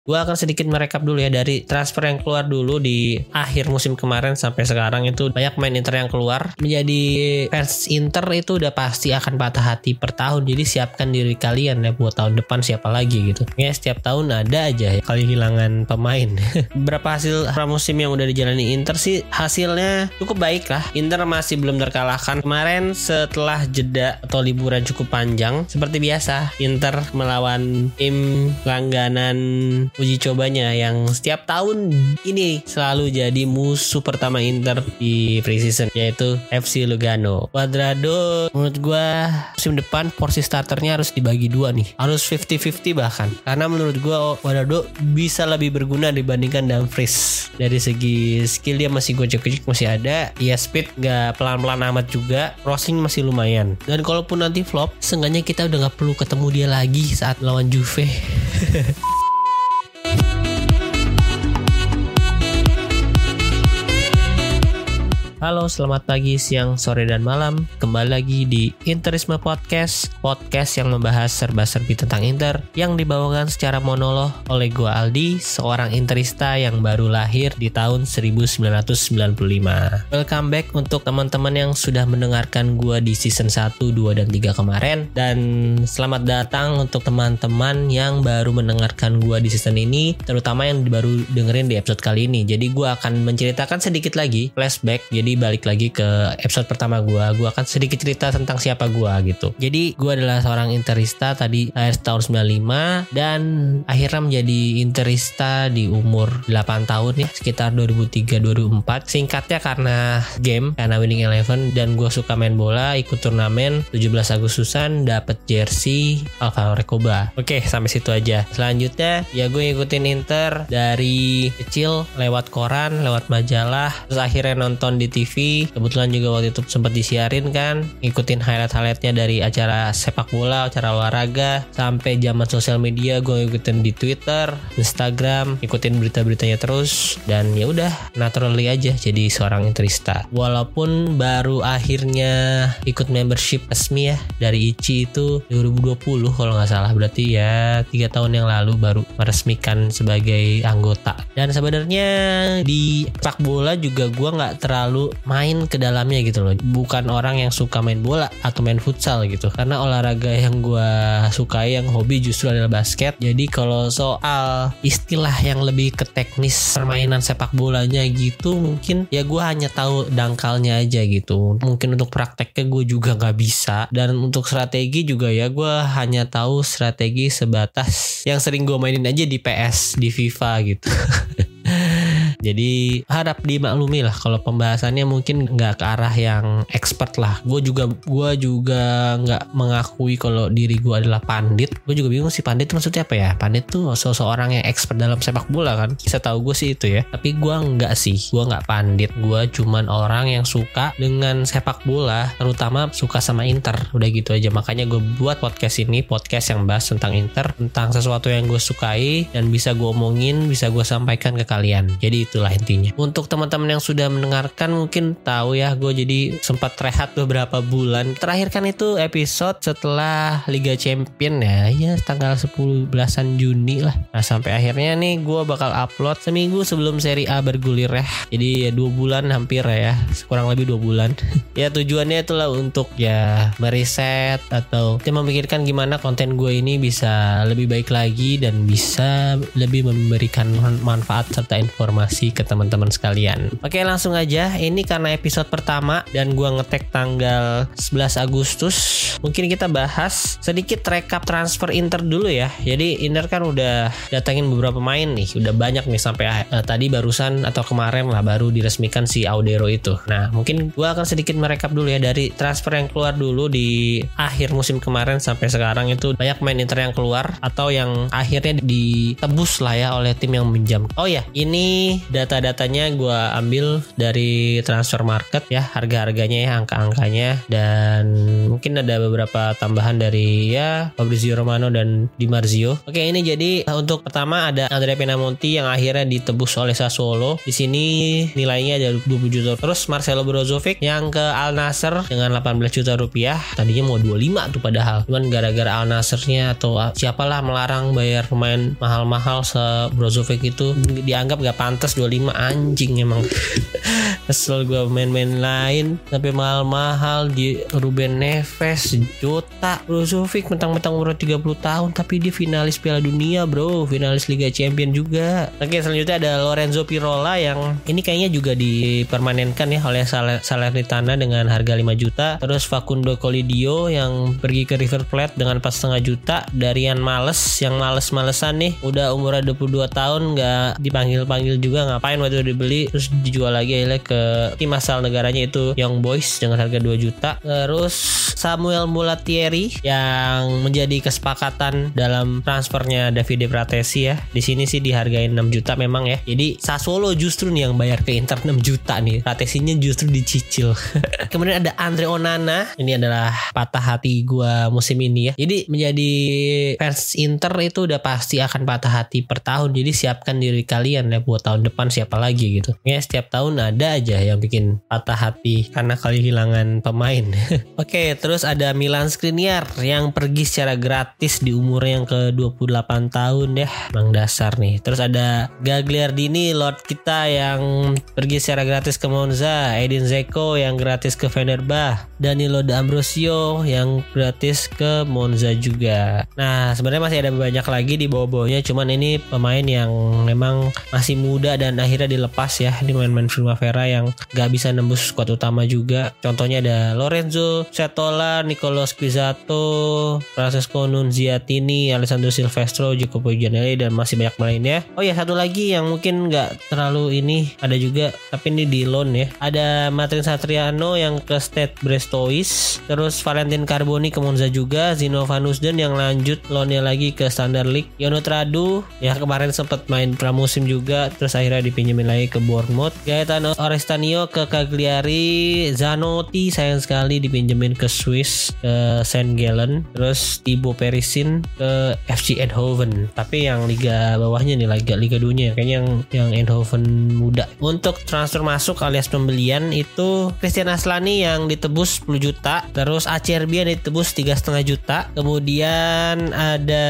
Gue akan sedikit merekap dulu ya dari transfer yang keluar dulu di akhir musim kemarin sampai sekarang itu banyak main Inter yang keluar. Menjadi fans Inter itu udah pasti akan patah hati per tahun. Jadi siapkan diri kalian ya buat tahun depan siapa lagi gitu. Ya setiap tahun ada aja ya kali hilangan pemain. Berapa hasil pramusim yang udah dijalani Inter sih hasilnya cukup baik lah. Inter masih belum terkalahkan. Kemarin setelah jeda atau liburan cukup panjang seperti biasa Inter melawan tim langganan uji cobanya yang setiap tahun ini selalu jadi musuh pertama Inter di preseason yaitu FC Lugano. Cuadrado menurut gue musim depan porsi starternya harus dibagi dua nih. Harus 50-50 bahkan. Karena menurut gue Cuadrado bisa lebih berguna dibandingkan Dumfries. Dari segi skill dia masih gojek-gojek masih ada. Ya speed gak pelan-pelan amat juga. Crossing masih lumayan. Dan kalaupun nanti flop, seenggaknya kita udah gak perlu ketemu dia lagi saat lawan Juve. Halo, selamat pagi, siang, sore, dan malam. Kembali lagi di Interisme Podcast, podcast yang membahas serba-serbi tentang Inter yang dibawakan secara monolog oleh gua Aldi, seorang Interista yang baru lahir di tahun 1995. Welcome back untuk teman-teman yang sudah mendengarkan gua di season 1, 2, dan 3 kemarin dan selamat datang untuk teman-teman yang baru mendengarkan gua di season ini, terutama yang baru dengerin di episode kali ini. Jadi gua akan menceritakan sedikit lagi flashback. Jadi jadi balik lagi ke episode pertama gue gue akan sedikit cerita tentang siapa gue gitu. Jadi gue adalah seorang interista tadi lahir tahun 95 dan akhirnya menjadi interista di umur 8 tahun ya sekitar 2003-2004 singkatnya karena game karena winning eleven dan gue suka main bola ikut turnamen 17 Agustusan dapet jersey Alvaro Recoba. Oke sampai situ aja. Selanjutnya ya gue ngikutin Inter dari kecil lewat koran lewat majalah terus akhirnya nonton di TV kebetulan juga waktu itu sempat disiarin kan ngikutin highlight-highlightnya dari acara sepak bola acara olahraga sampai zaman sosial media gue ngikutin di Twitter Instagram ngikutin berita-beritanya terus dan ya udah naturally aja jadi seorang interista. Walaupun baru akhirnya ikut membership resmi ya dari ICI itu 2020 kalau nggak salah. Berarti ya tiga tahun yang lalu baru meresmikan sebagai anggota. Dan sebenarnya di sepak bola juga gue nggak terlalu main ke dalamnya gitu loh. Bukan orang yang suka main bola atau main futsal gitu. Karena olahraga yang gue sukai yang hobi justru adalah basket. Jadi kalau soal istilah yang lebih ke teknis permainan sepak bolanya gitu mungkin ya gue hanya tahu dangkalnya aja gitu. Mungkin untuk prakteknya gue juga nggak bisa. Dan untuk strategi juga ya gue hanya tahu strategi sebatas yang sering gue mainin aja di PS di FIFA gitu Jadi harap dimaklumi lah kalau pembahasannya mungkin nggak ke arah yang expert lah. Gue juga gue juga nggak mengakui kalau diri gue adalah pandit. Gue juga bingung sih pandit maksudnya apa ya? Pandit tuh seseorang yang expert dalam sepak bola kan. Bisa tahu gue sih itu ya. Tapi gue nggak sih. Gue nggak pandit. Gue cuman orang yang suka dengan sepak bola, terutama suka sama Inter. Udah gitu aja. Makanya gue buat podcast ini, podcast yang bahas tentang Inter, tentang sesuatu yang gue sukai dan bisa gue omongin, bisa gue sampaikan ke kalian. Jadi itulah intinya. Untuk teman-teman yang sudah mendengarkan mungkin tahu ya gue jadi sempat rehat beberapa bulan. Terakhir kan itu episode setelah Liga Champion ya, ya tanggal 10 belasan Juni lah. Nah sampai akhirnya nih gue bakal upload seminggu sebelum seri A bergulir ya. Jadi ya dua bulan hampir ya, kurang lebih dua bulan. ya tujuannya itulah untuk ya meriset atau ya memikirkan gimana konten gue ini bisa lebih baik lagi dan bisa lebih memberikan manfaat serta informasi diskusi ke teman-teman sekalian. Oke langsung aja, ini karena episode pertama dan gua ngetek tanggal 11 Agustus, mungkin kita bahas sedikit rekap transfer Inter dulu ya. Jadi Inter kan udah datangin beberapa pemain nih, udah banyak nih sampai uh, tadi barusan atau kemarin lah baru diresmikan si Audero itu. Nah mungkin gua akan sedikit merekap dulu ya dari transfer yang keluar dulu di akhir musim kemarin sampai sekarang itu banyak main Inter yang keluar atau yang akhirnya ditebus lah ya oleh tim yang minjam. Oh ya, ini data-datanya gue ambil dari transfer market ya, harga-harganya ya, angka-angkanya dan mungkin ada beberapa tambahan dari ya Fabrizio Romano dan Di Marzio. Oke, ini jadi untuk pertama ada Andrea Pinamonti yang akhirnya ditebus oleh Sassuolo. Di sini nilainya ada 20 juta. Terus Marcelo Brozovic yang ke Al Nasser dengan 18 juta rupiah. Tadinya mau 25 tuh padahal. Cuman gara-gara Al Nassernya atau siapalah melarang bayar pemain mahal-mahal se Brozovic itu dianggap gak pantas 25 anjing emang kesel gue main-main lain tapi mahal-mahal di Ruben Neves juta Brozovic mentang-mentang umur 30 tahun tapi dia finalis Piala Dunia bro. Finalis Liga Champion juga. Oke selanjutnya ada Lorenzo Pirola yang ini kayaknya juga dipermanenkan ya oleh Salernitana dengan harga 5 juta. Terus Facundo Colidio yang pergi ke River Plate dengan 4,5 juta. Darian Males yang males-malesan nih udah umurnya 22 tahun nggak dipanggil-panggil juga ngapain waktu dibeli? Terus dijual lagi akhirnya ke tim asal negaranya itu Young Boys dengan harga 2 juta. Terus Samuel Mulatieri yang menjadi kesepakatan dalam transfernya Davide Pratesi ya. Di sini sih dihargain 6 juta memang ya. Jadi Sassuolo justru nih yang bayar ke Inter 6 juta nih. Pratesinya justru dicicil. Kemudian ada Andre Onana. Ini adalah patah hati gua musim ini ya. Jadi menjadi fans Inter itu udah pasti akan patah hati per tahun. Jadi siapkan diri kalian ya buat tahun depan siapa lagi gitu. Ya setiap tahun ada aja yang bikin patah hati karena kehilangan pemain. Oke terus ada Milan Skriniar yang pergi secara gratis di umur yang ke 28 tahun ya. Bang dasar nih. Terus ada Gagliardini Lord kita yang pergi secara gratis ke Monza. Edin Zeko yang gratis ke Fenerbah Danilo D'Ambrosio yang gratis ke Monza juga. Nah sebenarnya masih ada banyak lagi di bawah-bawahnya cuman ini pemain yang memang masih muda dan akhirnya dilepas ya di main-main Primavera yang gak bisa nembus squad utama juga. Contohnya ada Lorenzo Setola Nicolo Squizzato Francesco Nunziatini Alessandro Silvestro Jacopo Gianelli dan masih banyak lainnya oh ya satu lagi yang mungkin gak terlalu ini ada juga tapi ini di loan ya. Ada Martin Satriano yang ke State Brestois terus Valentin Carboni ke Monza juga Zino Vanusden yang lanjut loannya lagi ke Standard League Yono Tradu ya kemarin sempat main pramusim juga terus akhirnya dipinjemin lagi ke Bournemouth Gaetano Orestanio ke Cagliari Zanotti sayang sekali dipinjemin ke Swiss ke Saint Gallen terus Thibaut Perisin ke FC Eindhoven. Tapi yang liga bawahnya nih liga liga dunia kayaknya yang yang Eindhoven muda. Untuk transfer masuk alias pembelian itu Christian Aslani yang ditebus 10 juta terus Acerbi yang ditebus tiga setengah juta. Kemudian ada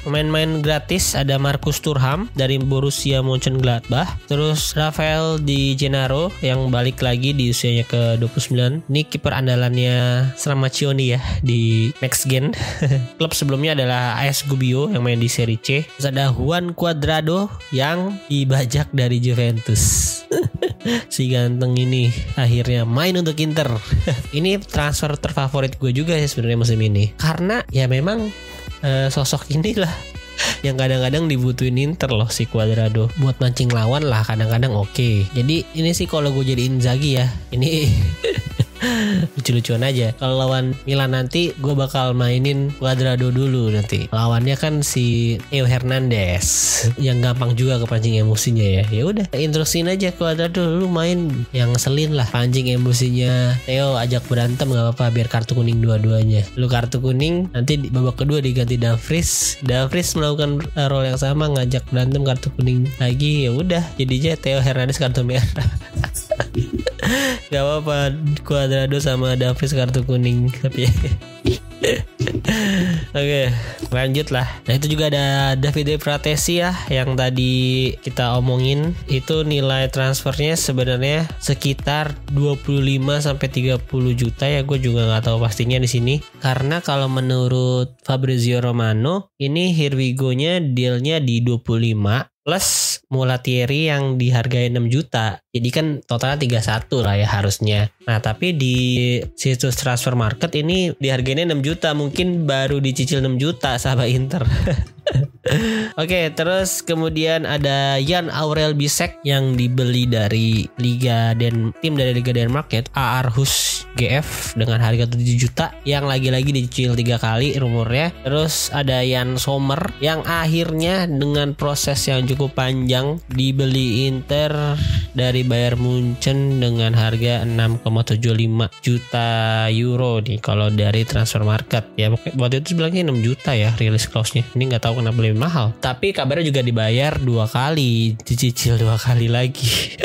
pemain-pemain gratis ada Marcus Turham dari Borussia Mönchengladbach terus Rafael Di Gennaro yang balik lagi di usianya ke 29 ini kiper andalannya Stramaccioni ya di Next Gen. Klub sebelumnya adalah AS Gubbio yang main di Serie C. Terus ada Juan Cuadrado yang dibajak dari Juventus si ganteng ini akhirnya main untuk Inter. Ini transfer terfavorit gue juga ya sebenarnya musim ini. Karena ya memang uh, sosok inilah yang kadang-kadang dibutuhin Inter loh si Cuadrado. Buat mancing lawan lah kadang-kadang oke. Okay. jadi ini sih kalau gue jadi Inzaghi ya. Ini lucu-lucuan aja. Kalau lawan Milan nanti gue bakal mainin Cuadrado dulu nanti. Lawannya kan si Theo Hernandez yang gampang juga kepancing emosinya ya. Ya udah introsin aja Cuadrado. Lu main yang selin lah. Pancing emosinya. Theo ajak berantem gak apa-apa biar kartu kuning dua-duanya. Lu kartu kuning nanti di babak kedua diganti Davris Davris melakukan role yang sama ngajak berantem kartu kuning lagi. Ya udah jadinya Theo Hernandez kartu merah Gak apa-apa Cuadrado sama Davis kartu kuning Tapi Oke lanjut lah. Nah itu juga ada Davide Pratesi ya Yang tadi kita omongin. Itu nilai transfernya sebenarnya Sekitar 25 sampai 30 juta ya Gue juga nggak tahu pastinya di sini. Karena kalau menurut Fabrizio Romano Ini Here We Go nya dealnya di 25 plus Mulatieri yang dihargai 6 juta. Jadi kan totalnya 31 lah ya harusnya. Nah, tapi di situs transfer market ini dihargainya 6 juta, mungkin baru dicicil 6 juta sahabat Inter. Oke, terus kemudian ada Jan Aurel Bisek yang dibeli dari Liga dan tim dari Liga Denmark ya, Aarhus GF dengan harga 7 juta yang lagi-lagi dicicil tiga kali rumornya. Terus ada Jan Sommer yang akhirnya dengan proses yang cukup panjang dibeli Inter dari Bayern Munchen dengan harga 6,75 juta euro nih kalau dari transfer market ya waktu itu bilangnya 6 juta ya rilis clause-nya. Ini nggak tahu kenapa lebih mahal. Tapi kabarnya juga dibayar dua kali, dicicil dua kali lagi.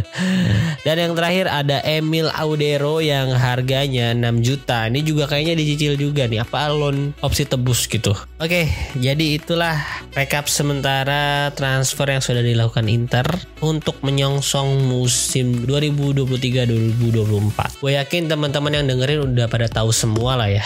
Dan yang terakhir ada Emil Audero yang harganya 6 juta. Ini juga kayaknya dicicil juga nih. Apa loan opsi tebus gitu. Oke, jadi itulah recap sementara transfer yang sudah dilakukan Inter untuk menyongsong musim 2023-2024. Gue yakin teman-teman yang dengerin udah pada tahu semua lah ya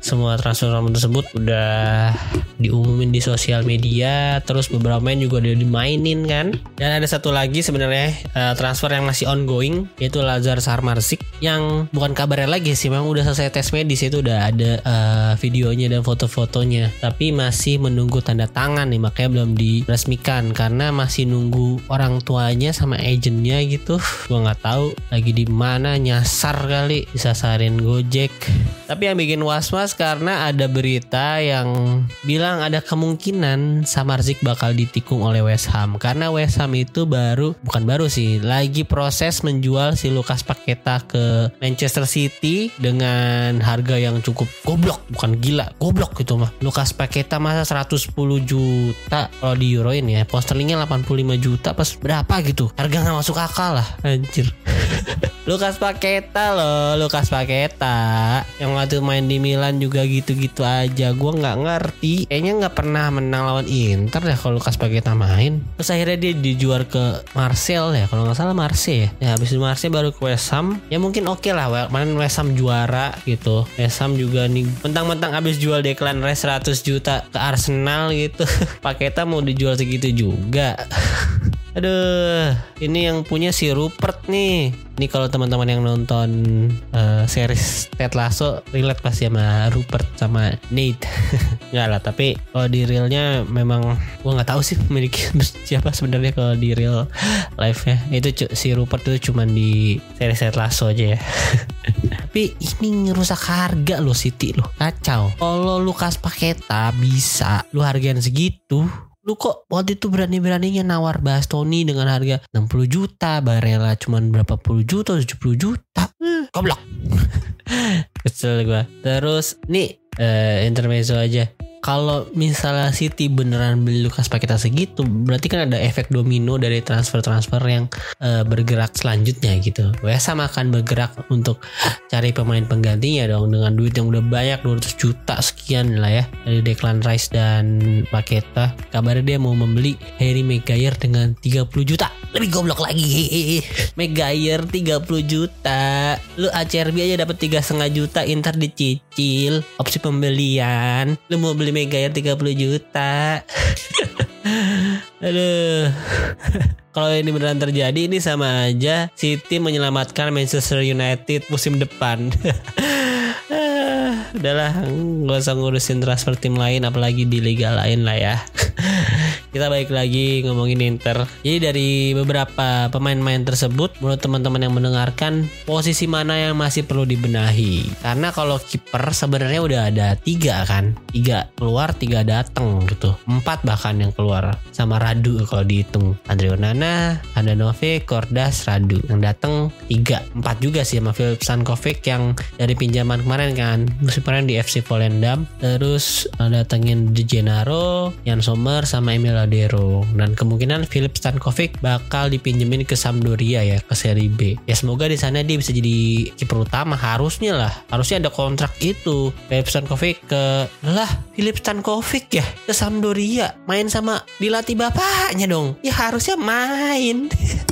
semua transfer tersebut udah diumumin di sosial media terus beberapa main juga udah dimainin kan. Dan ada satu lagi sebenarnya uh, transfer yang masih ongoing yaitu Lazar Sarmarsik yang bukan kabarnya lagi sih memang udah selesai tes medis itu udah ada uh, videonya dan foto-fotonya. Tapi masih menunggu tanda tangan nih makanya belum diresmikan karena masih nunggu orang tuanya sama agentnya gitu. Gua nggak tahu lagi di mana nyasar kali disasarin Gojek. Tapi yang bikin was-was dibahas karena ada berita yang bilang ada kemungkinan Samarzik bakal ditikung oleh West Ham. Karena West Ham itu baru bukan baru sih lagi proses menjual si Lukas Paketa ke Manchester City dengan harga yang cukup goblok bukan gila goblok gitu mah. Lukas Paketa masa 110 juta kalau di euroin ya. Posterlingnya 85 juta pas berapa gitu. Harga nggak masuk akal lah anjir. Lukas Paketa loh Lukas Paketa yang waktu main di Milan juga gitu-gitu aja. Gue nggak ngerti. Kayaknya nggak pernah menang lawan Inter deh kalau Lukas Paketa main. Terus akhirnya dia dijual ke Marcel ya kalau nggak salah Marseille ya. ya habis Marseille baru ke West Ham. Ya mungkin oke okay lah kemarin West Ham juara gitu. West Ham juga nih mentang-mentang habis jual Declan Rice 100 juta ke Arsenal gitu. Paketa mau dijual segitu juga Aduh, ini yang punya si Rupert nih. Ini kalau teman-teman yang nonton uh, series Ted Lasso relate pasti sama Rupert sama Nate. Enggak lah, tapi kalau di realnya memang gua nggak tahu sih memiliki siapa sebenarnya kalau di real life ya. Itu si Rupert itu cuma di series Ted Lasso aja ya. tapi ini ngerusak harga lo City lo. Kacau. Kalau Lukas Paketa bisa lu hargain segitu lu kok waktu itu berani-beraninya nawar Bastoni dengan harga 60 juta Barella cuman berapa puluh juta 70 juta. Hmm, goblok. Kesel gue terus nih uh, intermezzo aja kalau misalnya City beneran beli Lukas Paketa segitu, berarti kan ada efek domino dari transfer-transfer yang uh, bergerak selanjutnya gitu. West Ham akan bergerak untuk cari pemain penggantinya dong dengan duit yang udah banyak 200 juta sekian lah ya dari Declan Rice dan Paketa. Kabarnya dia mau membeli Harry Maguire dengan 30 juta. Lebih goblok lagi. Maguire 30 juta. Lu ACRB aja dapat tiga setengah juta, Inter dicicil, opsi pembelian. Lu mau beli beli Mega 30 juta. Aduh. Kalau ini beneran terjadi ini sama aja City menyelamatkan Manchester United musim depan. Udahlah, gak usah ngurusin transfer tim lain apalagi di liga lain lah ya. Kita balik lagi ngomongin Inter. Jadi dari beberapa pemain-pemain tersebut, menurut teman-teman yang mendengarkan, posisi mana yang masih perlu dibenahi? Karena kalau kiper sebenarnya udah ada tiga kan, tiga keluar, tiga datang gitu, empat bahkan yang keluar sama Radu kalau dihitung. Andrea Nana, Andanovic, Kordas, Radu. Yang datang tiga, empat juga sih sama Filip Sankovic yang dari pinjaman kemarin kan, musim kemarin di FC Volendam. Terus datengin De Gennaro, Jan Sommer sama Emil Ladero dan kemungkinan Philip Stankovic bakal dipinjemin ke Sampdoria ya ke Serie B. Ya semoga di sana dia bisa jadi kiper utama harusnya lah. Harusnya ada kontrak itu. Philip Stankovic ke lah Philip Stankovic ya ke Sampdoria main sama dilatih bapaknya dong. Ya harusnya main.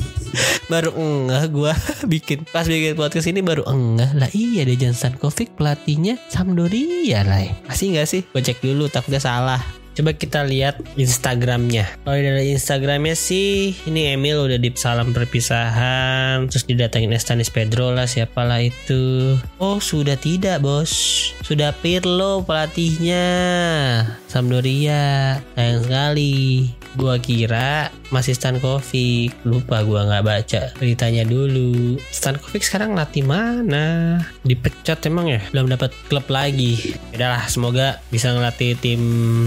baru enggak gue bikin pas bikin podcast ini baru enggak lah iya deh Jan Stankovic pelatihnya Sampdoria lah masih enggak sih gue cek dulu takutnya salah Coba kita lihat Instagramnya. Kalau dari Instagramnya sih, ini Emil udah di salam perpisahan, terus didatangin Estanis Pedro lah, siapalah itu. Oh sudah tidak bos, sudah Pirlo pelatihnya, Sampdoria, sayang sekali. Gua kira masih Stankovic, lupa gua nggak baca beritanya dulu. Stankovic sekarang latih mana? Dipecat emang ya? Belum dapat klub lagi. Udahlah, semoga bisa ngelatih tim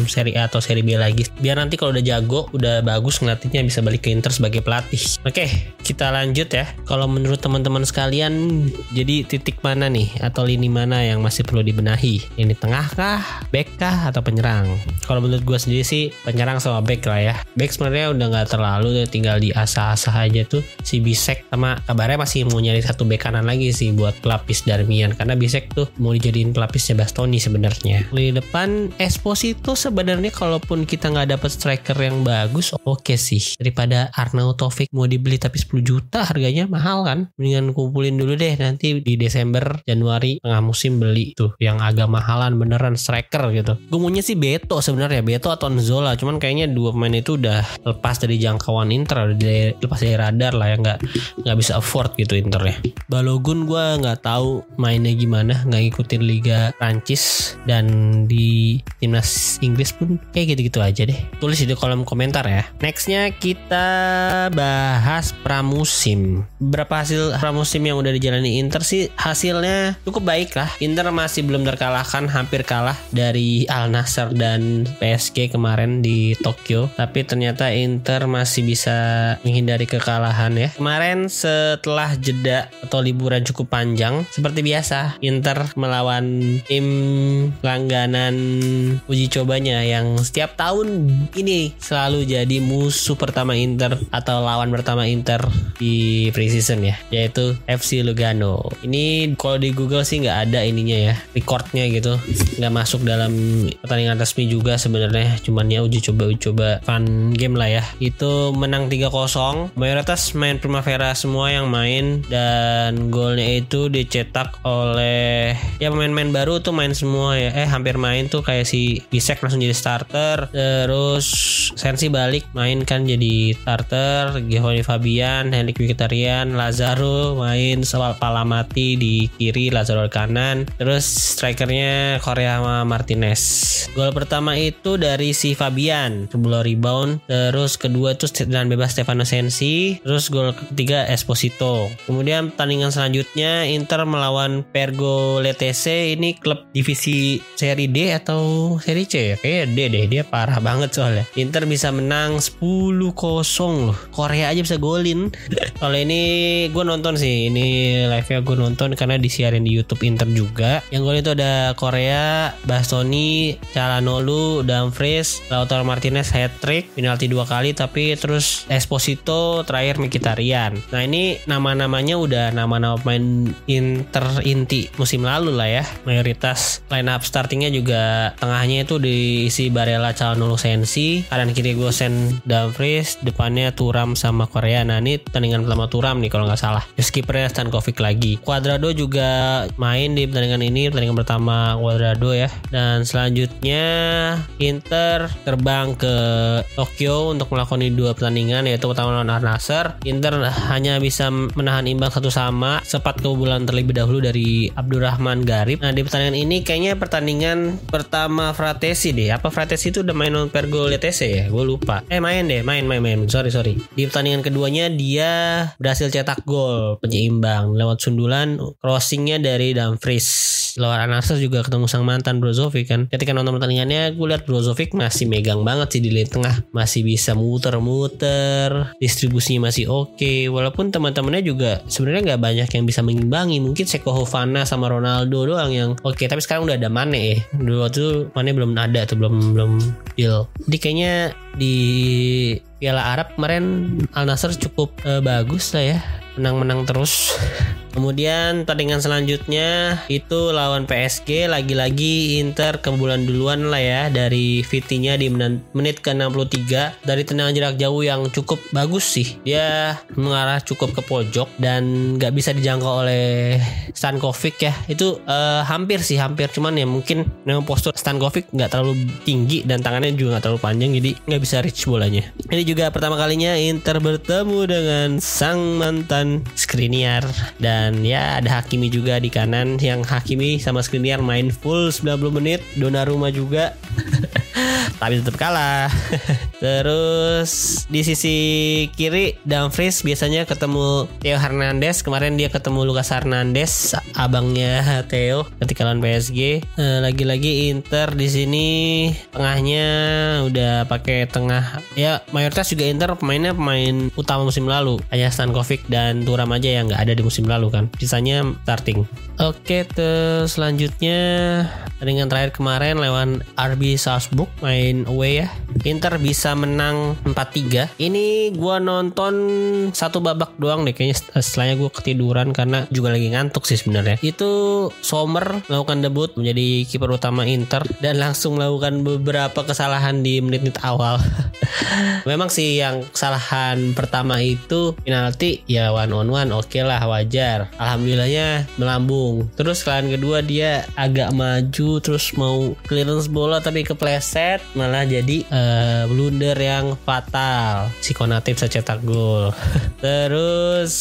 Serie A atau Serie B lagi. Biar nanti kalau udah jago, udah bagus ngelatihnya bisa balik ke Inter sebagai pelatih. Oke, kita lanjut ya. Kalau menurut teman-teman sekalian, jadi titik mana nih atau lini mana yang masih perlu dibenahi? Ini tengah kah, back atau penyerang? Kalau menurut gue sendiri sih penyerang sama back lah ya. Back sebenarnya udah nggak terlalu tinggal di asah-asah aja tuh si Bisek sama kabarnya masih mau nyari satu back kanan lagi sih buat pelapis Darmian karena Bisek tuh mau dijadiin pelapisnya Bastoni sebenarnya. Di depan Esposito sebenarnya kalaupun kita nggak dapet striker yang bagus oke okay sih. Daripada Arnautovic mau dibeli tapi 10 juta harganya mahal kan? Mendingan kumpulin dulu deh nanti di Desember Januari tengah musim beli tuh yang agak mahalan beneran striker gitu. Gue maunya sih Beto sebenarnya Beto atau Nzola cuman kayaknya dua pemain itu udah lepas dari jangkauan Inter udah lepas dari radar lah ya nggak nggak bisa afford gitu Inter ya Balogun gue nggak tahu mainnya gimana nggak ngikutin Liga Prancis dan di timnas Inggris pun kayak gitu-gitu aja deh. Tulis di kolom komentar ya. Nextnya kita bahas pramusim. Berapa hasil pramusim yang udah dijalani Inter sih? Hasilnya cukup baik lah. Inter masih belum terkalahkan hampir kalah dari Al Nassr dan PSG kemarin di Tokyo. Tapi ternyata Inter masih bisa menghindari kekalahan ya. Kemarin setelah jeda atau liburan cukup panjang seperti biasa Inter melawan tim langganan uji cobanya yang setiap tahun ini selalu jadi musuh pertama Inter atau lawan pertama Inter di preseason ya yaitu FC Lugano. Ini kalau di Google sih nggak ada ininya ya recordnya gitu. Nggak masuk dalam pertandingan resmi juga sebenarnya cuman ya uji coba uji coba fun game lah ya. Itu menang 3-0 mayoritas main Primavera semua yang main. Dan golnya itu dicetak oleh ya pemain-pemain baru tuh main semua ya. Eh hampir main tuh kayak si Bisek langsung jadi starter. Terus Sensi balik main kan jadi starter. Giovanni Fabian Henrik Mkhitaryan Lazaro main. Soal Palamati di kiri Lazaro di kanan. Terus strikernya Korea Martinez. Gol pertama itu dari si Fabian. Sebuah rebound terus kedua itu dan bebas Stefano Sensi terus gol ketiga Esposito. Kemudian pertandingan selanjutnya Inter melawan Pergo LTC ini klub divisi seri D atau seri C ya? Kayaknya D deh dia parah banget soalnya. Inter bisa menang 10-0 loh. Korea aja bisa golin. Kalau ini gue nonton sih ini live nya gue nonton karena disiarin di YouTube Inter juga. Yang gol itu ada Korea Bastoni Calhanoglu Dumfries Lautaro Martinez hat trick penalti dua kali tapi terus Esposito terakhir Mkhitaryan. Nah ini nama-namanya udah nama-nama pemain Inter inti musim lalu lah ya. Mayoritas line up startingnya juga tengahnya itu diisi Barella Calhanoglu Sensi kanan kiri Gosen Dumfries depannya Turam sama Korea nah ini pertandingan pertama Turam nih kalau nggak salah. Terus kipernya Stankovic lagi. Cuadrado juga main di pertandingan ini pertandingan pertama Cuadrado ya. Dan selanjutnya Inter terbang ke Tokyo untuk melakoni dua pertandingan yaitu pertama lawan Al Inter hanya bisa menahan imbang satu sama sempat kebobolan terlebih dahulu dari Abdurrahman Garib. Nah di pertandingan ini kayaknya pertandingan pertama Fratesi deh. Apa Fratesi itu udah main non Pergo LTC ya? Gue lupa. Eh main deh main main main. Sorry sorry. Di pertandingan keduanya dia berhasil cetak gol penyeimbang lewat sundulan crossingnya dari Dumfries lawan Nassr juga ketemu sang mantan Brozovic kan ketika nonton pertandingannya gue lihat Brozovic masih megang banget sih di lini tengah masih bisa muter-muter distribusinya masih oke okay. walaupun teman-temannya juga sebenarnya nggak banyak yang bisa mengimbangi mungkin Seko Hovana sama Ronaldo doang yang oke okay. tapi sekarang udah ada Mane ya dulu waktu Mane belum ada tuh belum belum deal jadi kayaknya di Piala Arab kemarin Al Nassr cukup uh, bagus lah ya. Menang-menang terus. Kemudian pertandingan selanjutnya itu lawan PSG lagi-lagi Inter kebulan duluan lah ya. Dari Vitinya di menit ke-63. Dari tendangan jarak jauh yang cukup bagus sih. Dia mengarah cukup ke pojok dan nggak bisa dijangkau oleh Stankovic ya. Itu uh, hampir sih hampir. Cuman ya mungkin memang postur Stankovic nggak terlalu tinggi dan tangannya juga nggak terlalu panjang. Jadi nggak bisa reach bolanya. Ini juga pertama kalinya Inter bertemu dengan sang mantan Skriniar dan ya ada Hakimi juga di kanan yang Hakimi sama Skriniar main full 90 menit Donnarumma juga tapi tetap kalah. Terus di sisi kiri Dumfries biasanya ketemu Theo Hernandez. Kemarin dia ketemu Lucas Hernandez, abangnya Theo ketika lawan PSG. Eh, lagi-lagi Inter di sini tengahnya udah pakai tengah. Ya mayoritas juga Inter pemainnya pemain utama musim lalu. Hanya Stankovic dan Turam aja yang nggak ada di musim lalu kan. Sisanya starting. Oke, terus selanjutnya pertandingan terakhir kemarin lawan RB Salzburg main away ya. Inter bisa menang 4-3. Ini gua nonton satu babak doang deh kayaknya setelahnya gua ketiduran karena juga lagi ngantuk sih sebenarnya. Itu Sommer melakukan debut menjadi kiper utama Inter dan langsung melakukan beberapa kesalahan di menit-menit awal. Memang sih yang kesalahan pertama itu penalti ya one on one oke okay lah wajar. Alhamdulillahnya melambung Terus kalian kedua dia agak maju terus mau clearance bola tapi kepleset malah jadi uh, blunder yang fatal. Si Konatif bisa cetak gol. terus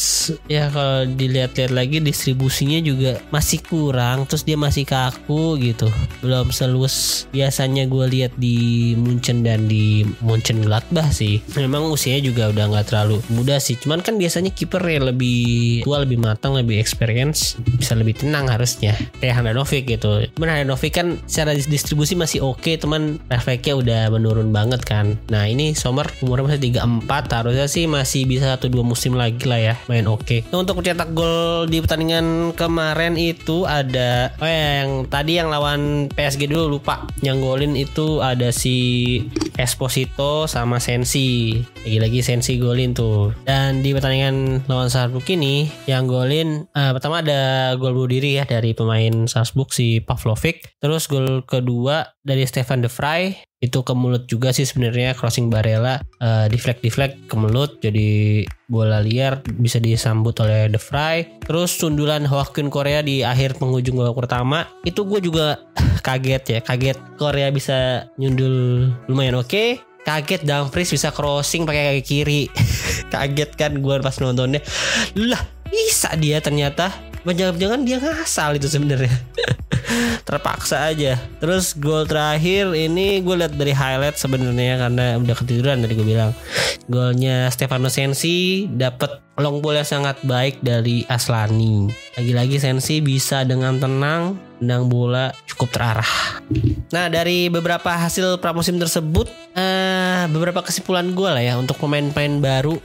ya kalau dilihat-lihat lagi distribusinya juga masih kurang terus dia masih kaku gitu. Belum selus biasanya gue lihat di Munchen dan di Munchen Gladbach sih. Memang usianya juga udah nggak terlalu muda sih. Cuman kan biasanya kiper ya lebih tua, lebih matang, lebih experience, bisa lebih tenang harusnya kayak Handanovic gitu cuman Handanovic kan secara distribusi masih oke okay, teman refleksnya udah menurun banget kan nah ini Sommer umurnya masih 34 harusnya sih masih bisa satu dua musim lagi lah ya main oke okay. nah, untuk mencetak gol di pertandingan kemarin itu ada oh ya yang tadi yang lawan PSG dulu lupa yang golin itu ada si Esposito sama Sensi lagi-lagi Sensi golin tuh dan di pertandingan lawan Salzburg ini yang golin uh, pertama ada gol bunuh diri ya dari pemain Salzburg si Pavlovic. Terus gol kedua dari Stefan De Vrij itu ke mulut juga sih sebenarnya crossing Barella uh, deflect deflect ke mulut. Jadi bola liar bisa disambut oleh De Vrij. Terus sundulan Joaquin Korea di akhir penghujung babak pertama itu gue juga kaget ya. Kaget Korea bisa nyundul lumayan oke. Okay kaget Dumfries bisa crossing pakai kaki kiri. Kaget kan gue pas nontonnya. Lah bisa dia ternyata jangan-jangan dia ngasal itu sebenarnya. Terpaksa aja. Terus gol terakhir ini gue lihat dari highlight sebenarnya karena udah ketiduran tadi gue bilang. Golnya Stefano Sensi dapat long ball yang sangat baik dari Aslani. Lagi-lagi Sensi bisa dengan tenang menang bola cukup terarah. Nah dari beberapa hasil pramusim tersebut uh, beberapa kesimpulan gue lah ya untuk pemain-pemain baru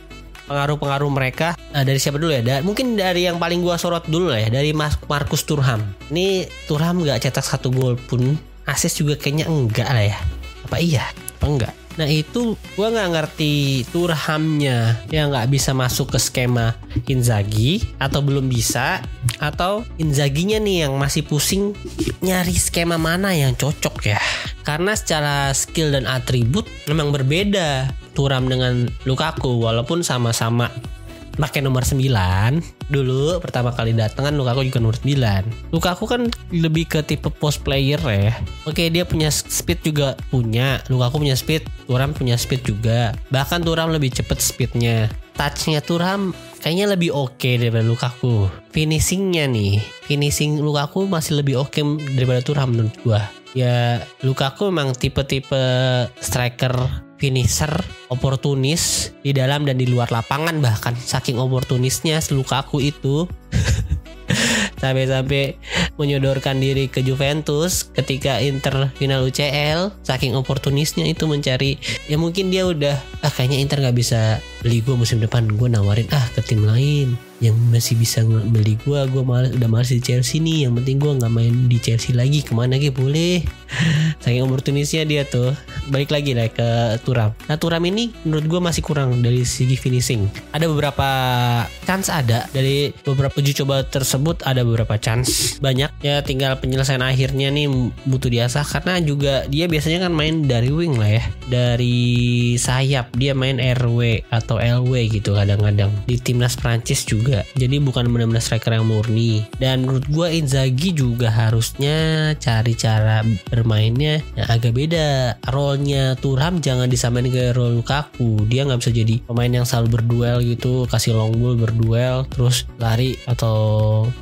pengaruh-pengaruh mereka uh, dari siapa dulu ya? Da mungkin dari yang paling gua sorot dulu lah ya dari Mas Markus Turham. Ini Turham nggak cetak satu gol pun, asis juga kayaknya enggak lah ya. Apa iya? Apa enggak? Nah itu gue nggak ngerti Turhamnya yang nggak bisa masuk ke skema Inzaghi atau belum bisa atau Inzaginya nih yang masih pusing nyari skema mana yang cocok ya karena secara skill dan atribut memang berbeda Turam dengan Lukaku walaupun sama-sama pakai nomor 9 dulu pertama kali datang kan Lukaku juga nomor 9 Lukaku kan lebih ke tipe post player ya. Oke dia punya speed juga punya. Lukaku punya speed Turam punya speed juga. Bahkan Turam lebih cepet speednya. Touchnya Turam kayaknya lebih oke okay daripada Lukaku. Finishingnya nih finishing Lukaku masih lebih oke okay daripada Turam menurut gua. Ya Lukaku memang tipe-tipe striker finisher, oportunis di dalam dan di luar lapangan bahkan. Saking oportunisnya Lukaku itu. Sampai-sampai menyodorkan diri ke Juventus ketika Inter final UCL saking oportunisnya itu mencari ya mungkin dia udah ah kayaknya Inter nggak bisa beli gue musim depan. Gue nawarin ah ke tim lain yang masih bisa beli gue gue malas udah malas di Chelsea nih. Yang penting gue nggak main di Chelsea lagi. Ke mana lagi boleh. Saking oportunisnya dia tuh. Balik lagi lah ke Turam. Nah Turam ini menurut gue masih kurang dari segi finishing. Ada beberapa chance ada. Dari beberapa uji coba tersebut ada beberapa chance. Banyak. Ya tinggal penyelesaian akhirnya nih butuh diasah. Karena juga dia biasanya kan main dari wing lah ya. Dari sayap. Dia main RW atau LW gitu kadang-kadang. Di timnas Prancis juga jadi bukan benar-benar striker yang murni. Dan menurut gue Inzaghi juga harusnya cari cara bermainnya yang agak beda. Role-nya Turam jangan disamain ke role Lukaku. Dia nggak bisa jadi pemain yang selalu berduel gitu kasih long ball berduel terus lari atau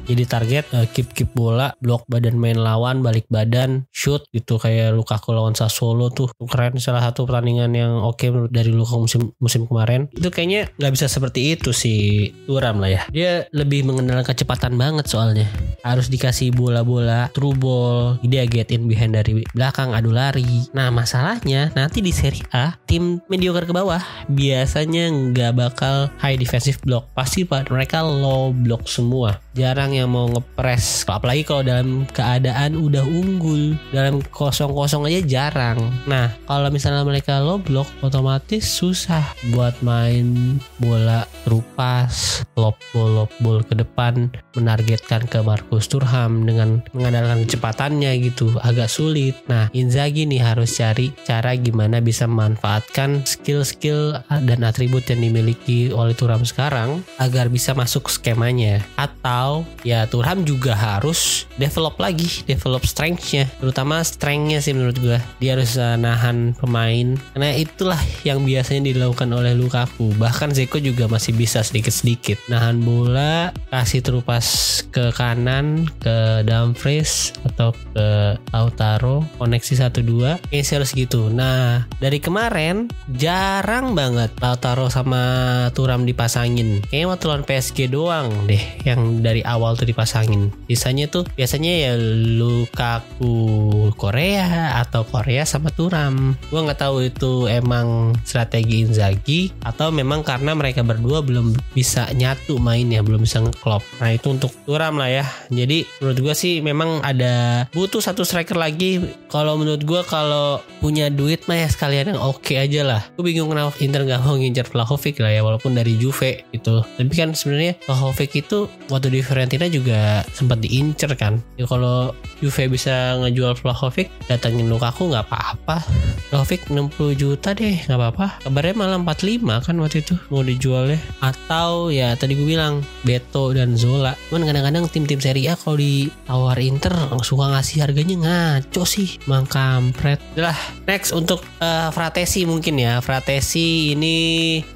jadi target uh, keep keep bola blok badan main lawan balik badan shoot gitu. Kayak Lukaku lawan Sassuolo tuh keren. Salah satu pertandingan yang oke okay dari Lukaku musim musim kemarin. Itu kayaknya nggak bisa seperti itu sih Turam lah ya dia lebih mengenal kecepatan banget soalnya. Harus dikasih bola-bola true ball dia get in behind dari belakang adu lari. Nah masalahnya nanti di Serie A tim mediocre ke bawah biasanya nggak bakal high defensive block. Pasti mereka low block semua jarang yang mau ngepres. Apalagi kalau dalam keadaan udah unggul dalam kosong-kosong aja jarang. Nah kalau misalnya mereka low block otomatis susah buat main bola terupas lob ball lob ball ke depan menargetkan ke Marcus Turham dengan mengandalkan kecepatannya gitu. Agak sulit. Nah Inzaghi nih harus cari cara gimana bisa memanfaatkan skill-skill dan atribut yang dimiliki oleh Turham sekarang agar bisa masuk skemanya. Atau atau ya Turham juga harus develop lagi develop strengthnya. Terutama strengthnya sih menurut gue dia harus uh, nahan pemain. Karena itulah yang biasanya dilakukan oleh Lukaku. Bahkan Zeko juga masih bisa sedikit-sedikit. Nahan bola kasih terupas ke kanan ke Dumfries atau ke Lautaro. Koneksi 1-2 kayaknya harus gitu. Nah dari kemarin jarang banget Lautaro sama Turam dipasangin. Kayaknya waktu lawan PSG doang deh yang dari dari awal tuh dipasangin. Sisanya tuh biasanya ya Lukaku Korea atau Korea sama Turam. Gua nggak tahu itu emang strategi Inzaghi atau memang karena mereka berdua belum bisa nyatu mainnya, belum bisa ngeklop. Nah itu untuk Turam lah ya. Jadi menurut gue sih memang ada butuh satu striker lagi. Kalau menurut gue kalau punya duit mah ya sekalian yang oke okay aja lah. Gue bingung kenapa Inter gak mau ngincar Vlahovic lah ya walaupun dari Juve gitu. Tapi kan sebenarnya Vlahovic itu waktu di Fiorentina juga sempat diincer kan. Ya kalau Juve bisa ngejual Vlahovic datangin Lukaku nggak apa-apa. Vlahovic 60 juta deh nggak apa-apa. Kabarnya malah 45 kan waktu itu mau dijualnya. Atau ya tadi gue bilang Beto dan Zola. Cuman kadang-kadang tim-tim Serie A kalau ditawar Inter suka ngasih harganya ngaco sih mang kampret. Lah next untuk uh, Fratesi mungkin ya. Fratesi ini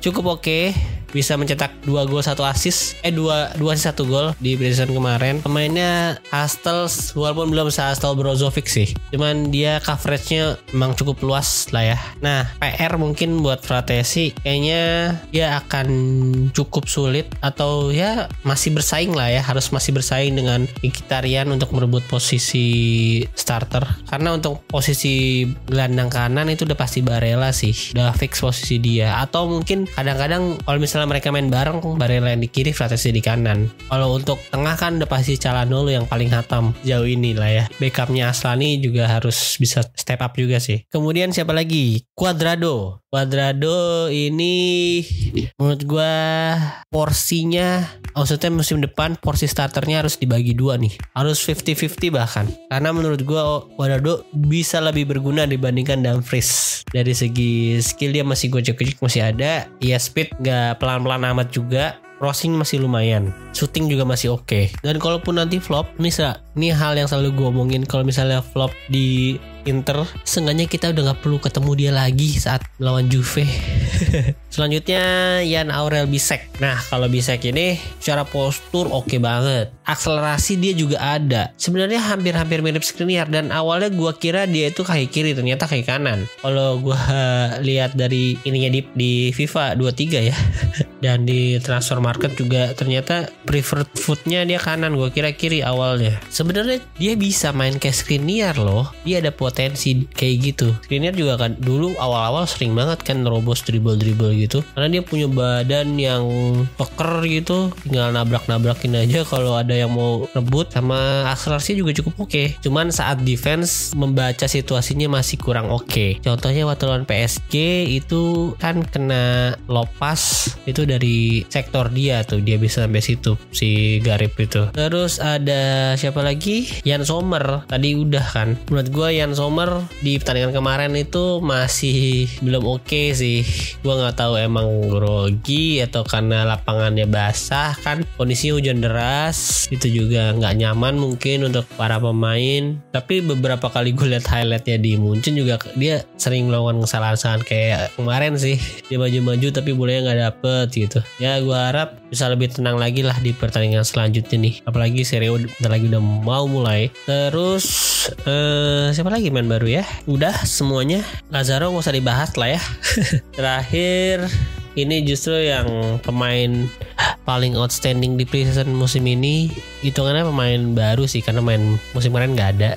cukup oke. okay bisa mencetak dua gol satu assist. Eh dua dua assist satu gol di preseason kemarin. Pemainnya Hastel walaupun belum Hastel Brozovic sih. Cuman dia coveragenya memang cukup luas lah ya. Nah PR mungkin buat Fratesi kayaknya dia akan cukup sulit atau ya masih bersaing lah ya. Harus masih bersaing dengan Mkhitaryan untuk merebut posisi starter. Karena untuk posisi gelandang kanan itu udah pasti Barella sih. Udah fix posisi dia. Atau mungkin kadang-kadang kalau misalnya misalnya mereka main bareng Barella yang di kiri Fratesi di kanan. Kalau untuk tengah kan udah pasti Calhanoglu yang paling hatam jauh ini lah ya. Backupnya Aslani juga harus bisa step up juga sih. Kemudian siapa lagi? Cuadrado Cuadrado ini menurut gue porsinya maksudnya musim depan porsi starternya harus dibagi dua nih. Harus 50-50 bahkan. Karena menurut gue Cuadrado bisa lebih berguna dibandingkan Dumfries. Dari segi skill dia masih gojek-gojek masih ada. Ya speed gak pelan-pelan amat juga. Crossing masih lumayan. Shooting juga masih oke. Okay. dan kalaupun nanti flop misal ini hal yang selalu gue omongin. Kalau misalnya flop di Inter. Seenggaknya kita udah nggak perlu ketemu dia lagi saat melawan Juve. Selanjutnya Yan Aurel Bisek. Nah kalau Bisek ini secara postur oke okay banget. Akselerasi dia juga ada. Sebenarnya hampir-hampir mirip Skriniar dan awalnya gue kira dia itu kaki kiri ternyata kaki kanan. Kalau gue lihat dari ininya di, di FIFA 23 ya. Dan di transfer market juga ternyata preferred footnya dia kanan gue kira kiri awalnya. Sebenarnya dia bisa main kayak Skriniar loh. Dia ada potensi potensi kayak gitu. Skriniar juga kan dulu awal-awal sering banget kan nerobos dribble-dribble gitu. Karena dia punya badan yang peker gitu, tinggal nabrak-nabrakin aja kalau ada yang mau rebut sama akselerasinya juga cukup oke. Cuman saat defense membaca situasinya masih kurang oke. Contohnya waktu lawan PSG itu kan kena lopas itu dari sektor dia tuh dia bisa sampai situ si Garip itu. Terus ada siapa lagi? Jan Sommer tadi udah kan. Menurut gue Jan Sommer di pertandingan kemarin itu masih belum oke okay sih. Gue nggak tahu emang grogi atau karena lapangannya basah kan kondisinya hujan deras itu juga nggak nyaman mungkin untuk para pemain. Tapi beberapa kali gue lihat highlightnya di Munchen juga dia sering melakukan kesalahan-kesalahan kayak kemarin sih dia maju-maju tapi bolanya nggak dapet gitu. Ya gue harap bisa lebih tenang lagi lah di pertandingan selanjutnya nih. Apalagi Serie bentar lagi udah mau mulai. Terus eh, siapa lagi main baru ya? Udah semuanya. Lazaro nggak usah dibahas lah ya. Terakhir ini justru yang pemain paling outstanding di preseason musim ini hitungannya pemain baru sih karena main musim kemarin nggak ada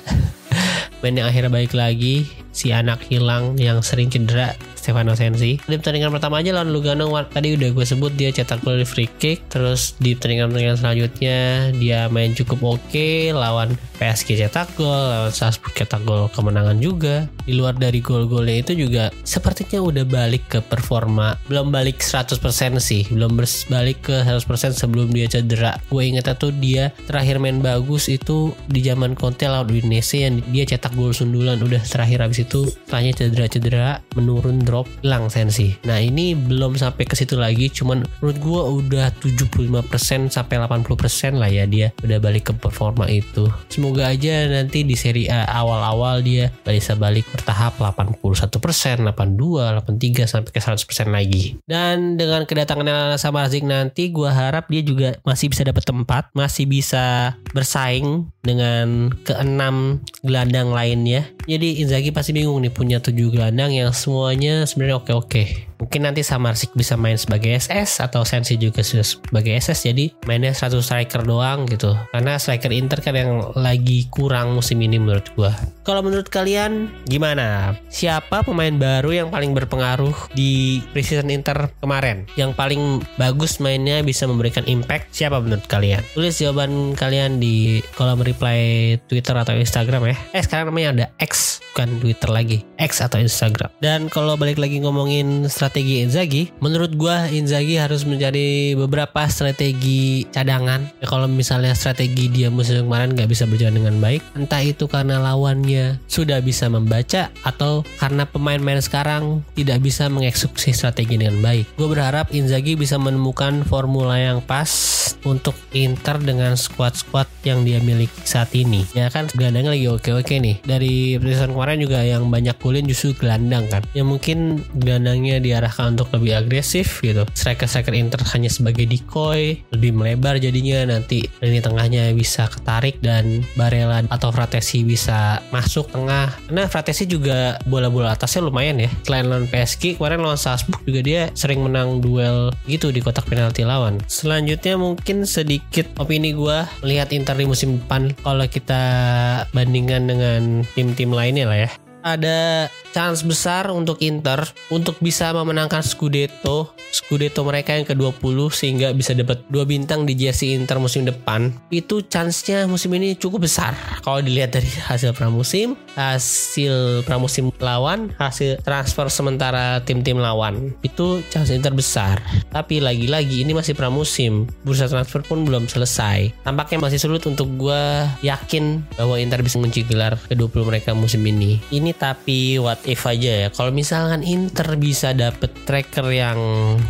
main yang akhirnya baik lagi si anak hilang yang sering cedera Stefano Sensi. Di pertandingan pertama aja lawan Lugano tadi udah gue sebut dia cetak gol di free kick. Terus di pertandingan-pertandingan selanjutnya dia main cukup oke lawan PSG cetak gol, lawan Salzburg cetak gol kemenangan juga. Di luar dari gol-golnya itu juga sepertinya udah balik ke performa. Belum balik 100% sih, belum balik ke 100% sebelum dia cedera. Gue inget tuh dia terakhir main bagus itu di zaman Conte lawan Udinese yang dia cetak gol sundulan udah terakhir habis itu setelahnya cedera-cedera menurun drop hilang sensi. Nah ini belum sampai ke situ lagi, cuman menurut gue udah 75% sampai 80% lah ya dia udah balik ke performa itu. Semoga aja nanti di seri A awal-awal dia bisa balik bertahap 81%, 82, 83 sampai ke 100% lagi. Dan dengan kedatangan sama Razik nanti gue harap dia juga masih bisa dapat tempat, masih bisa bersaing dengan keenam gelandang lainnya. Jadi Inzaghi pasti bingung nih punya tujuh gelandang yang semuanya sebenarnya oke-oke mungkin nanti Samarsik bisa main sebagai SS atau Sensi juga sebagai SS jadi mainnya satu striker doang gitu. Karena striker Inter kan yang lagi kurang musim ini menurut gua. Kalau menurut kalian gimana? Siapa pemain baru yang paling berpengaruh di preseason Inter kemarin? Yang paling bagus mainnya bisa memberikan impact siapa menurut kalian? Tulis jawaban kalian di kolom reply Twitter atau Instagram ya. Eh sekarang namanya ada X bukan Twitter lagi. X atau Instagram. Dan kalau balik lagi ngomongin strategi Inzaghi, menurut gua Inzaghi harus mencari beberapa strategi cadangan. Ya, kalau misalnya strategi dia musim kemarin nggak bisa berjalan dengan baik, entah itu karena lawannya sudah bisa membaca atau karena pemain-pemain sekarang tidak bisa mengeksekusi strategi dengan baik. Gue berharap Inzaghi bisa menemukan formula yang pas untuk Inter dengan squad-squad yang dia miliki saat ini. Ya kan gelandangnya lagi oke-oke nih. Dari preseason kemarin juga yang banyak golin justru gelandang kan. Ya mungkin gelandangnya dia diarahkan untuk lebih agresif gitu. Striker-striker Inter hanya sebagai decoy, lebih melebar jadinya nanti lini tengahnya bisa ketarik dan Barella atau Fratesi bisa masuk tengah. Karena Fratesi juga bola-bola atasnya lumayan ya. Selain lawan PSG, kemarin lawan Salzburg juga dia sering menang duel gitu di kotak penalti lawan. Selanjutnya mungkin sedikit opini gue melihat Inter di musim depan kalau kita bandingkan dengan tim-tim lainnya lah ya. Ada chance besar untuk Inter untuk bisa memenangkan Scudetto Scudetto mereka yang ke-20 sehingga bisa dapat dua bintang di jersey Inter musim depan. Itu chance-nya musim ini cukup besar. Kalau dilihat dari hasil pramusim hasil pramusim lawan hasil transfer sementara tim-tim lawan itu chance Inter besar. Tapi lagi-lagi ini masih pramusim bursa transfer pun belum selesai. Tampaknya masih sulit untuk gue yakin bahwa Inter bisa mengunci gelar ke-20 mereka musim ini. Ini tapi what if aja ya. Kalau misalkan Inter bisa dapet tracker yang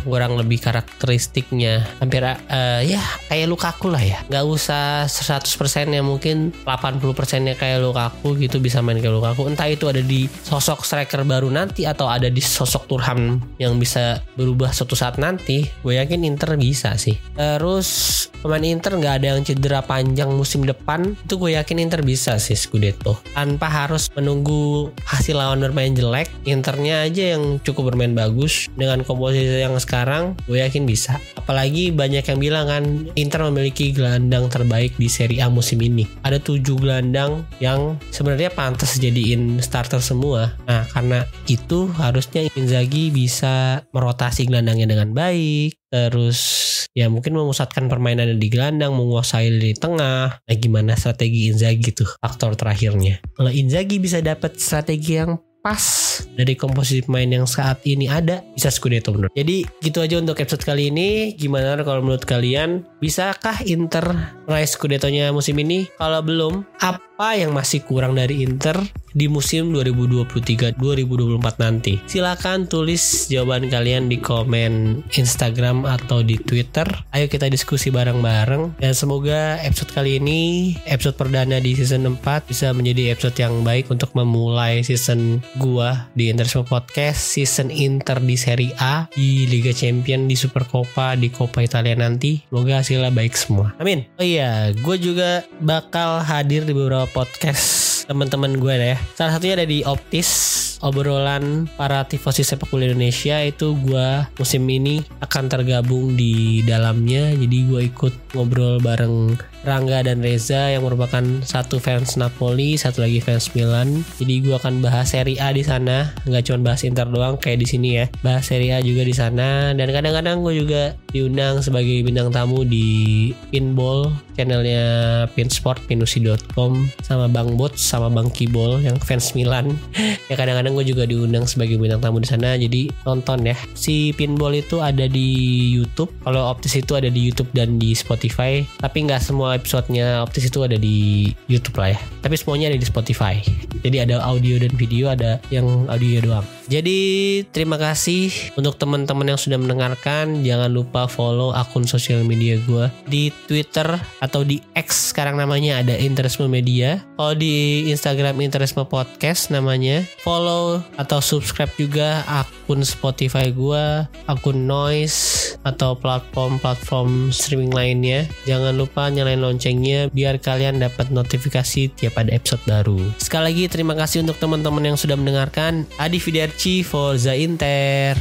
kurang lebih karakteristiknya hampir uh, ya kayak Lukaku lah ya. Nggak usah 100% ya mungkin 80% nya kayak Lukaku gitu bisa main kayak Lukaku. Entah itu ada di sosok striker baru nanti atau ada di sosok Turham yang bisa berubah suatu saat nanti gue yakin Inter bisa sih. Terus pemain Inter nggak ada yang cedera panjang musim depan, itu gue yakin Inter bisa sih Scudetto. Tanpa harus menunggu hasil lawan bermain jelek, Internya aja yang cukup bermain bagus dengan komposisi yang sekarang, gue yakin bisa. Apalagi banyak yang bilang kan Inter memiliki gelandang terbaik di Serie A musim ini. Ada tujuh gelandang yang sebenarnya pantas jadiin starter semua. Nah, karena itu harusnya Inzaghi bisa merotasi gelandangnya dengan baik, terus ya mungkin memusatkan permainan di gelandang, menguasai di tengah. Nah, gimana strategi Inzaghi tuh faktor terakhirnya. Kalau Inzaghi bisa dapat strategi yang pas dari komposisi pemain yang saat ini ada bisa Scudetto menurut. Jadi gitu aja untuk episode kali ini. Gimana kalau menurut kalian bisakah Inter meraih Scudetto-nya musim ini? Kalau belum, apa yang masih kurang dari Inter di musim 2023-2024 nanti? Silakan tulis jawaban kalian di komen Instagram atau di Twitter. Ayo kita diskusi bareng-bareng dan semoga episode kali ini episode perdana di season 4 bisa menjadi episode yang baik untuk memulai season gua di Interisme Podcast season Inter di Serie A di Liga Champion di Super Coppa di Coppa Italia nanti semoga hasilnya baik semua amin oh iya gue juga bakal hadir di beberapa podcast teman-teman gue deh. Salah satunya ada di Optis. Obrolan para tifosi sepak bola Indonesia itu gue musim ini akan tergabung di dalamnya. Jadi gue ikut ngobrol bareng Rangga dan Reza yang merupakan satu fans Napoli, satu lagi fans Milan. Jadi gue akan bahas Serie A di sana, nggak cuma bahas Inter doang kayak di sini ya. Bahas Serie A juga di sana dan kadang-kadang gue juga diundang sebagai bintang tamu di Pinball channelnya Pinsport pinusi.com sama Bang Bot sama Bang Kibol yang fans Milan. ya kadang-kadang gue juga diundang sebagai bintang tamu di sana. Jadi nonton ya. Si Pinball itu ada di YouTube. Kalau Optis itu ada di YouTube dan di Spotify. Tapi nggak semua episodenya Optis itu ada di YouTube lah ya. Tapi semuanya ada di Spotify. Jadi ada audio dan video, ada yang audio doang. Jadi terima kasih untuk teman-teman yang sudah mendengarkan. Jangan lupa follow akun sosial media gue di Twitter atau di X sekarang namanya ada Interisme Media. Kalau di Instagram Interisme Podcast namanya. Follow atau subscribe juga akun Spotify gue, akun Noise atau platform-platform streaming lainnya. Jangan lupa nyalain loncengnya biar kalian dapat notifikasi tiap ada episode baru. Sekali lagi terima kasih untuk teman-teman yang sudah mendengarkan. Adi Fiderci for the Inter.